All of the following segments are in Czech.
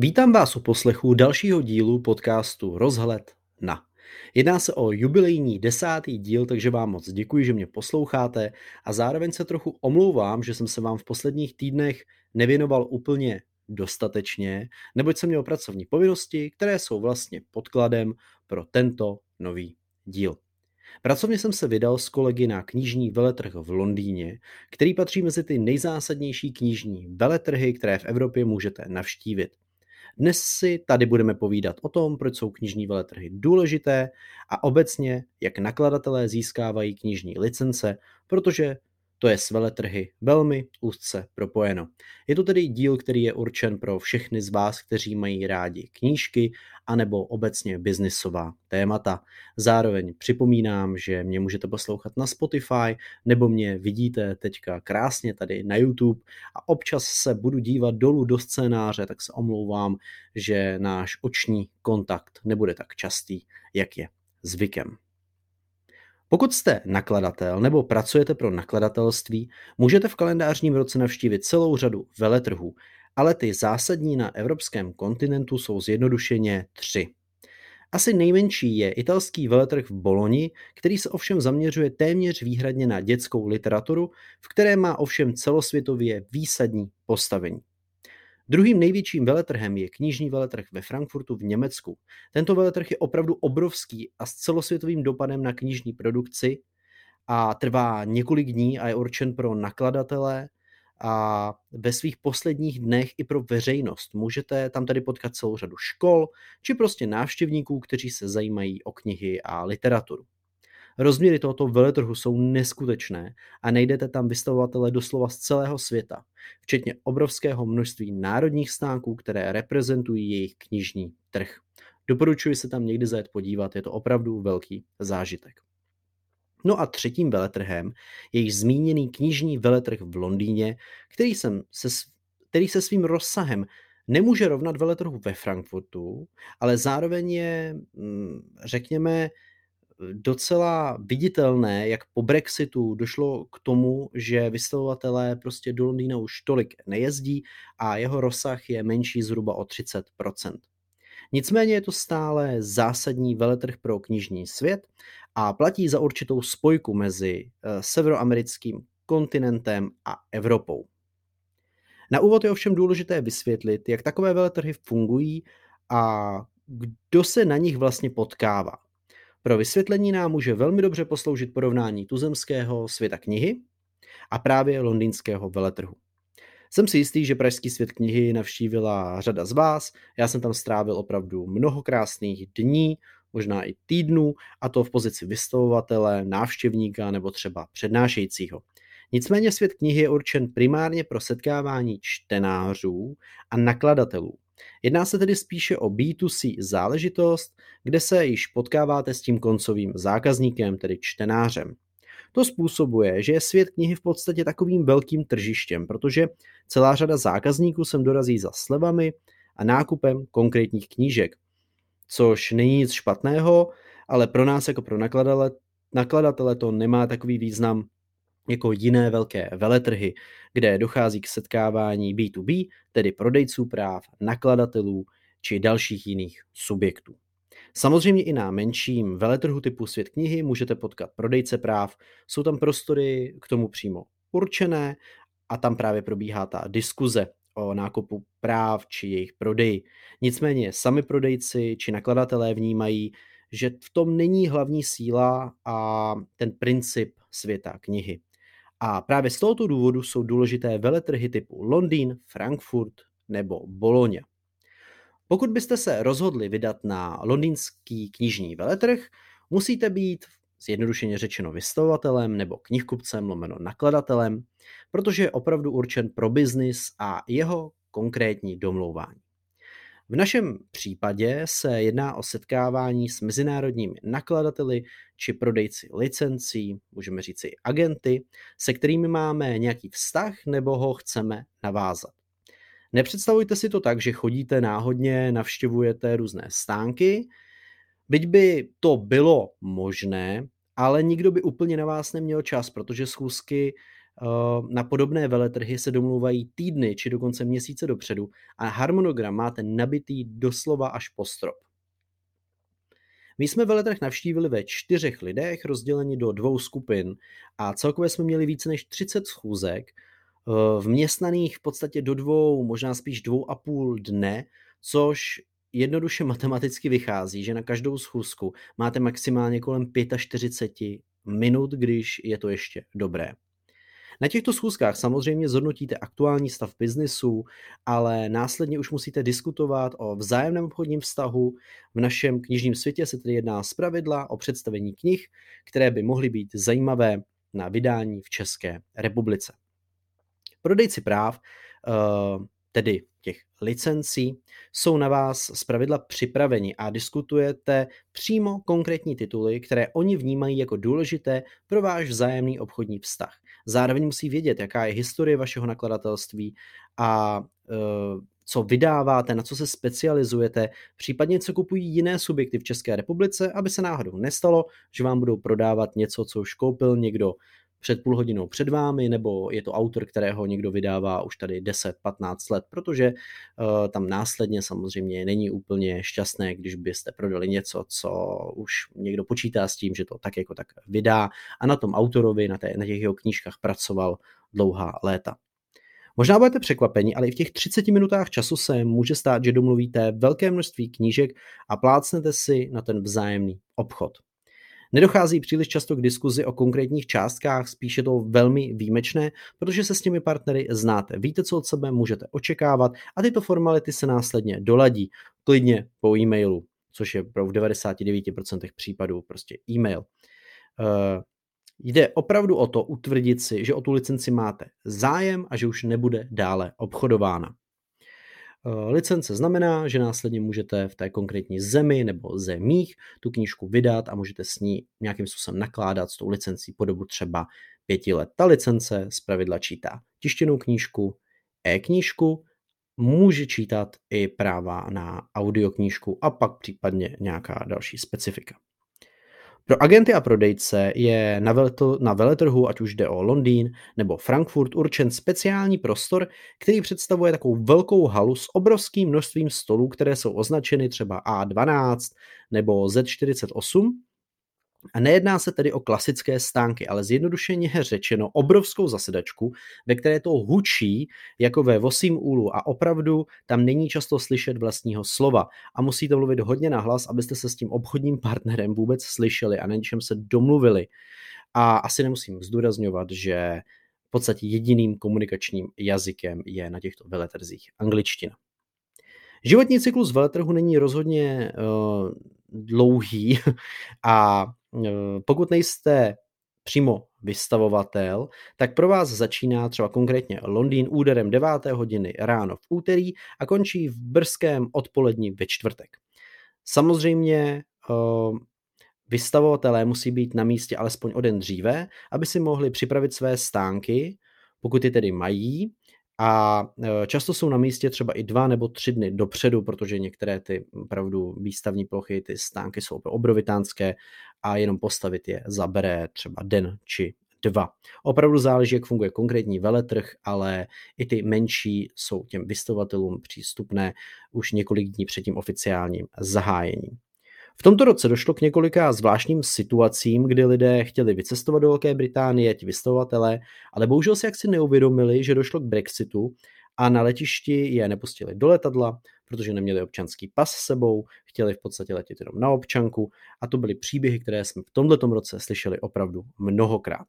Vítám vás u poslechu dalšího dílu podcastu Rozhled na. Jedná se o jubilejní desátý díl, takže vám moc děkuji, že mě posloucháte a zároveň se trochu omlouvám, že jsem se vám v posledních týdnech nevěnoval úplně dostatečně, neboť jsem měl pracovní povinnosti, které jsou vlastně podkladem pro tento nový díl. Pracovně jsem se vydal s kolegy na knižní veletrh v Londýně, který patří mezi ty nejzásadnější knižní veletrhy, které v Evropě můžete navštívit. Dnes si tady budeme povídat o tom, proč jsou knižní veletrhy důležité a obecně, jak nakladatelé získávají knižní licence, protože to je s veletrhy velmi úzce propojeno. Je to tedy díl, který je určen pro všechny z vás, kteří mají rádi knížky anebo obecně biznisová témata. Zároveň připomínám, že mě můžete poslouchat na Spotify nebo mě vidíte teďka krásně tady na YouTube a občas se budu dívat dolů do scénáře, tak se omlouvám, že náš oční kontakt nebude tak častý, jak je zvykem. Pokud jste nakladatel nebo pracujete pro nakladatelství, můžete v kalendářním roce navštívit celou řadu veletrhů, ale ty zásadní na evropském kontinentu jsou zjednodušeně tři. Asi nejmenší je italský veletrh v Boloni, který se ovšem zaměřuje téměř výhradně na dětskou literaturu, v které má ovšem celosvětově výsadní postavení. Druhým největším veletrhem je knižní veletrh ve Frankfurtu v Německu. Tento veletrh je opravdu obrovský a s celosvětovým dopadem na knižní produkci a trvá několik dní a je určen pro nakladatele a ve svých posledních dnech i pro veřejnost. Můžete tam tady potkat celou řadu škol či prostě návštěvníků, kteří se zajímají o knihy a literaturu. Rozměry tohoto veletrhu jsou neskutečné a najdete tam vystavovatele doslova z celého světa, včetně obrovského množství národních stánků, které reprezentují jejich knižní trh. Doporučuji se tam někdy zajet podívat, je to opravdu velký zážitek. No a třetím veletrhem je již zmíněný knižní veletrh v Londýně, který, jsem se, který se svým rozsahem nemůže rovnat veletrhu ve Frankfurtu, ale zároveň je, mm, řekněme, docela viditelné, jak po Brexitu došlo k tomu, že vystavovatelé prostě do Londýna už tolik nejezdí a jeho rozsah je menší zhruba o 30%. Nicméně je to stále zásadní veletrh pro knižní svět a platí za určitou spojku mezi eh, severoamerickým kontinentem a Evropou. Na úvod je ovšem důležité vysvětlit, jak takové veletrhy fungují a kdo se na nich vlastně potkává. Pro vysvětlení nám může velmi dobře posloužit porovnání tuzemského světa knihy a právě londýnského veletrhu. Jsem si jistý, že Pražský svět knihy navštívila řada z vás. Já jsem tam strávil opravdu mnoho krásných dní, možná i týdnů, a to v pozici vystavovatele, návštěvníka nebo třeba přednášejícího. Nicméně svět knihy je určen primárně pro setkávání čtenářů a nakladatelů. Jedná se tedy spíše o B2C záležitost, kde se již potkáváte s tím koncovým zákazníkem, tedy čtenářem. To způsobuje, že je svět knihy v podstatě takovým velkým tržištěm, protože celá řada zákazníků sem dorazí za slevami a nákupem konkrétních knížek, což není nic špatného, ale pro nás jako pro nakladatele, nakladatele to nemá takový význam jako jiné velké veletrhy, kde dochází k setkávání B2B, tedy prodejců práv, nakladatelů či dalších jiných subjektů. Samozřejmě i na menším veletrhu typu Svět knihy můžete potkat prodejce práv, jsou tam prostory k tomu přímo určené a tam právě probíhá ta diskuze o nákupu práv či jejich prodeji. Nicméně sami prodejci či nakladatelé vnímají, že v tom není hlavní síla a ten princip světa knihy. A právě z tohoto důvodu jsou důležité veletrhy typu Londýn, Frankfurt nebo Bologna. Pokud byste se rozhodli vydat na londýnský knižní veletrh, musíte být zjednodušeně řečeno vystavovatelem nebo knihkupcem lomeno nakladatelem, protože je opravdu určen pro biznis a jeho konkrétní domlouvání. V našem případě se jedná o setkávání s mezinárodními nakladateli či prodejci licencí, můžeme říct i agenty, se kterými máme nějaký vztah nebo ho chceme navázat. Nepředstavujte si to tak, že chodíte náhodně, navštěvujete různé stánky, byť by to bylo možné, ale nikdo by úplně na vás neměl čas, protože schůzky na podobné veletrhy se domluvají týdny či dokonce měsíce dopředu a harmonogram máte nabitý doslova až po strop. My jsme veletrh navštívili ve čtyřech lidech, rozděleni do dvou skupin a celkově jsme měli více než 30 schůzek, eh, vměstnaných v podstatě do dvou, možná spíš dvou a půl dne, což jednoduše matematicky vychází, že na každou schůzku máte maximálně kolem 45 minut, když je to ještě dobré. Na těchto schůzkách samozřejmě zhodnotíte aktuální stav biznesu, ale následně už musíte diskutovat o vzájemném obchodním vztahu. V našem knižním světě se tedy jedná z pravidla o představení knih, které by mohly být zajímavé na vydání v České republice. Prodejci práv, eh, tedy těch licencí, jsou na vás zpravidla připraveni a diskutujete přímo konkrétní tituly, které oni vnímají jako důležité pro váš vzájemný obchodní vztah. Zároveň musí vědět, jaká je historie vašeho nakladatelství a e, co vydáváte, na co se specializujete, případně co kupují jiné subjekty v České republice, aby se náhodou nestalo, že vám budou prodávat něco, co už koupil někdo před půl hodinou před vámi, nebo je to autor, kterého někdo vydává už tady 10-15 let, protože uh, tam následně samozřejmě není úplně šťastné, když byste prodali něco, co už někdo počítá s tím, že to tak jako tak vydá a na tom autorovi, na, té, na těch jeho knížkách pracoval dlouhá léta. Možná budete překvapeni, ale i v těch 30 minutách času se může stát, že domluvíte velké množství knížek a plácnete si na ten vzájemný obchod. Nedochází příliš často k diskuzi o konkrétních částkách, spíše to velmi výjimečné, protože se s těmi partnery znáte, víte, co od sebe můžete očekávat a tyto formality se následně doladí, klidně po e-mailu, což je pro v 99% případů prostě e-mail. Uh, Jde opravdu o to utvrdit si, že o tu licenci máte zájem a že už nebude dále obchodována. Eh, licence znamená, že následně můžete v té konkrétní zemi nebo zemích tu knížku vydat a můžete s ní nějakým způsobem nakládat s tou licencí po dobu třeba pěti let. Ta licence z pravidla čítá tištěnou knížku, e-knížku, může čítat i práva na audioknížku a pak případně nějaká další specifika. Pro agenty a prodejce je na, na veletrhu, ať už jde o Londýn nebo Frankfurt, určen speciální prostor, který představuje takovou velkou halu s obrovským množstvím stolů, které jsou označeny třeba A12 nebo Z48 a nejedná se tedy o klasické stánky, ale zjednodušeně řečeno obrovskou zasedačku, ve které to hučí jako ve vosím úlu a opravdu tam není často slyšet vlastního slova a musíte mluvit hodně nahlas, abyste se s tím obchodním partnerem vůbec slyšeli a na něčem se domluvili. A asi nemusím zdůrazňovat, že v podstatě jediným komunikačním jazykem je na těchto veletrzích angličtina. Životní cyklus veletrhu není rozhodně uh, dlouhý a uh, pokud nejste přímo vystavovatel, tak pro vás začíná třeba konkrétně Londýn úderem 9. hodiny ráno v úterý a končí v brzkém odpolední ve čtvrtek. Samozřejmě uh, vystavovatelé musí být na místě alespoň o den dříve, aby si mohli připravit své stánky, pokud je tedy mají, a e, často jsou na místě třeba i dva nebo tři dny dopředu, protože některé ty opravdu výstavní plochy, ty stánky jsou obrovitánské a jenom postavit je zabere třeba den či dva. Opravdu záleží, jak funguje konkrétní veletrh, ale i ty menší jsou těm vystavatelům přístupné už několik dní před tím oficiálním zahájením. V tomto roce došlo k několika zvláštním situacím, kdy lidé chtěli vycestovat do Velké Británie, ti vystavovatelé, ale bohužel si jaksi neuvědomili, že došlo k Brexitu a na letišti je nepustili do letadla, protože neměli občanský pas s sebou, chtěli v podstatě letět jenom na občanku a to byly příběhy, které jsme v tomto roce slyšeli opravdu mnohokrát.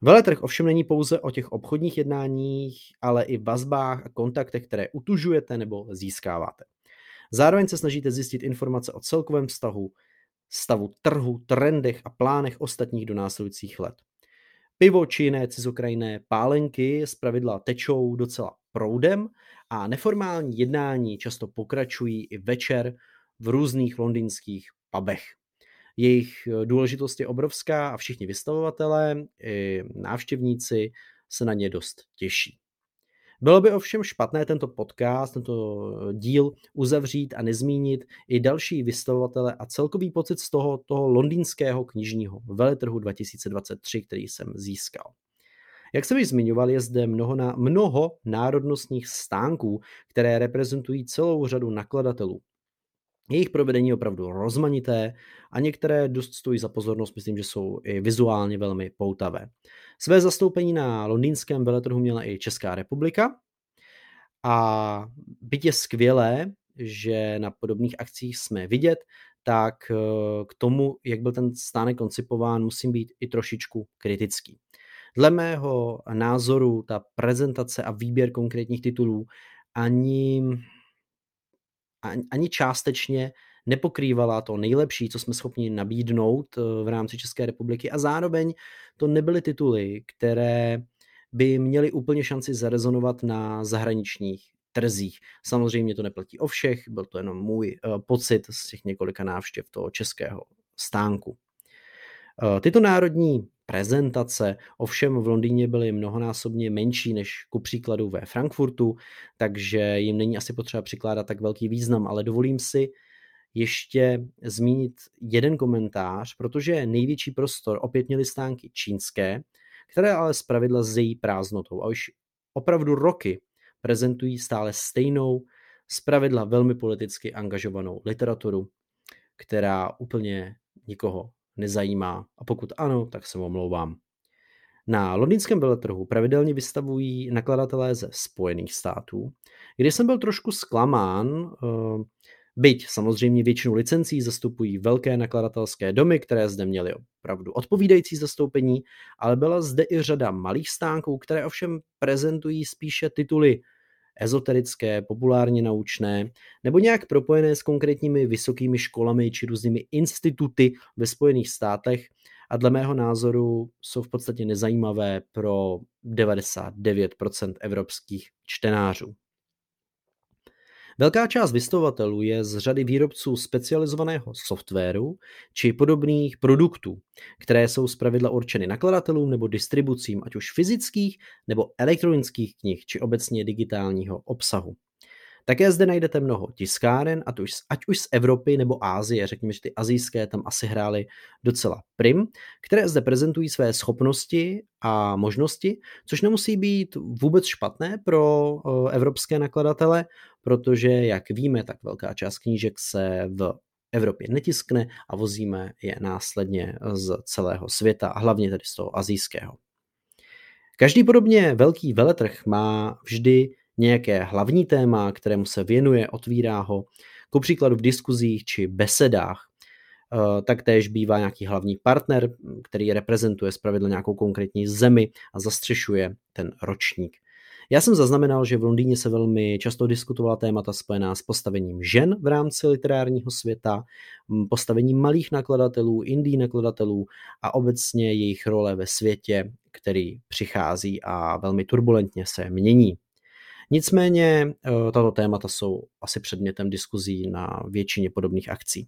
Veletrh ovšem není pouze o těch obchodních jednáních, ale i vazbách a kontaktech, které utužujete nebo získáváte. Zároveň se snažíte zjistit informace o celkovém vztahu, stavu trhu, trendech a plánech ostatních do následujících let. Pivo či jiné cizokrajné pálenky z pravidla tečou docela proudem a neformální jednání často pokračují i večer v různých londýnských pubech. Jejich eh, důležitost je obrovská a všichni vystavovatelé i návštěvníci se na ně dost těší. Bylo by ovšem špatné tento podcast, tento díl uzavřít a nezmínit i další vystavovatele a celkový pocit z toho, toho londýnského knižního veletrhu 2023, který jsem získal. Jak jsem již zmiňoval, je zde mnoho, na, mnoho národnostních stánků, které reprezentují celou řadu nakladatelů. Jejich provedení je opravdu rozmanité a některé dost stojí za pozornost, myslím, že jsou i vizuálně velmi poutavé. Své zastoupení na londýnském veletrhu měla i Česká republika a byť je skvělé, že na podobných akcích jsme vidět, tak eh, k tomu, jak byl ten stánek koncipován, musím být i trošičku kritický. Dle mého názoru ta prezentace a výběr konkrétních titulů ani, ani částečně nepokrývala to nejlepší, co jsme schopni nabídnout eh, v rámci České republiky a zároveň to nebyly tituly, které by měly úplně šanci zarezonovat na zahraničních trzích. Samozřejmě to neplatí o všech, byl to jenom můj uh, pocit z těch několika návštěv toho českého stánku. Uh, tyto národní prezentace. Ovšem v Londýně byly mnohonásobně menší než ku příkladu ve Frankfurtu, takže jim není asi potřeba přikládat tak velký význam, ale dovolím si ještě zmínit jeden komentář, protože největší prostor opět měly stánky čínské, které ale zpravidla její prázdnotou. A už opravdu roky prezentují stále stejnou, zpravidla velmi politicky angažovanou literaturu, která úplně nikoho nezajímá. A pokud ano, tak se omlouvám. Na londýnském veletrhu pravidelně vystavují nakladatelé ze Spojených států, kde jsem byl trošku zklamán, eh, byť samozřejmě většinu licencí zastupují velké nakladatelské domy, které zde měly opravdu odpovídající zastoupení, ale byla zde i řada malých stánků, které ovšem prezentují spíše tituly ezoterické, populárně naučné, nebo nějak propojené s konkrétními vysokými školami či různými instituty ve Spojených státech a dle mého názoru jsou v podstatě nezajímavé pro 99% evropských čtenářů. Velká část vystovatelů je z řady výrobců specializovaného softwaru či podobných produktů, které jsou zpravidla určeny nakladatelům nebo distribucím ať už fyzických nebo elektronických knih či obecně digitálního obsahu. Také zde najdete mnoho tiskáren, ať už, ať už z Evropy nebo Ázie, řekněme, že ty azijské tam asi hrály docela prim, které zde prezentují své schopnosti a možnosti, což nemusí být vůbec špatné pro evropské nakladatele, protože, jak víme, tak velká část knížek se v Evropě netiskne a vozíme je následně z celého světa, a hlavně tedy z toho azijského. Každý podobně velký veletrh má vždy nějaké hlavní téma, kterému se věnuje, otvírá ho, ku příkladu v diskuzích či besedách. Eh, taktéž bývá nějaký hlavní partner, který reprezentuje zpravidla nějakou konkrétní zemi a zastřešuje ten ročník. Já jsem zaznamenal, že v Londýně se velmi často diskutovala témata spojená s postavením žen v rámci literárního světa, postavením malých nakladatelů, indí nakladatelů a obecně jejich role ve světě, který přichází a velmi turbulentně se mění. Nicméně eh, tato témata jsou asi předmětem diskuzí na většině podobných akcí.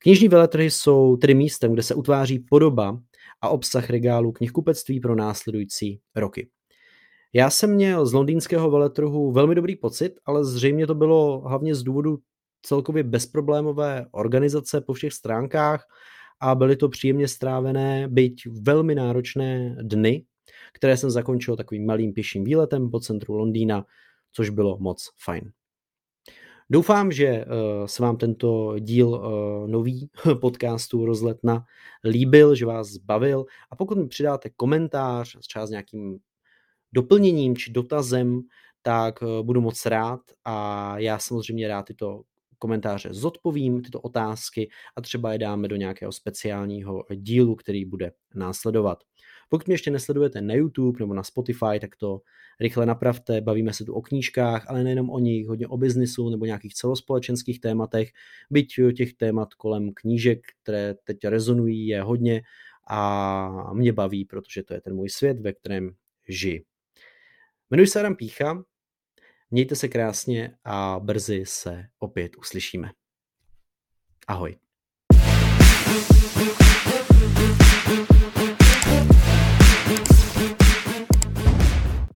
Knižní veletrhy jsou tedy místem, kde se utváří podoba a obsah regálu knihkupectví pro následující roky. Já jsem měl z londýnského veletrhu velmi dobrý pocit, ale zřejmě to bylo hlavně z důvodu celkově bezproblémové organizace po všech stránkách a byly to příjemně strávené, byť velmi náročné dny, které jsem zakončil takovým malým pěším výletem po centru Londýna, což bylo moc fajn. Doufám, že uh, se vám tento díl uh, nový podcastu Rozletna líbil, že vás zbavil a pokud mi přidáte komentář, třeba s nějakým doplněním či dotazem, tak uh, budu moc rád a já samozřejmě rád tyto komentáře zodpovím, tyto otázky a třeba je dáme do nějakého speciálního dílu, který bude následovat. Pokud mě ještě nesledujete na YouTube nebo na Spotify, tak to rychle napravte. Bavíme se tu o knížkách, ale nejenom o nich, hodně o biznisu nebo nějakých celospolečenských tématech. Byť těch témat kolem knížek, které teď rezonují, je hodně a mě baví, protože to je ten můj svět, ve kterém žiji. Jmenuji se Adam Pícha, mějte se krásně a brzy se opět uslyšíme. Ahoj.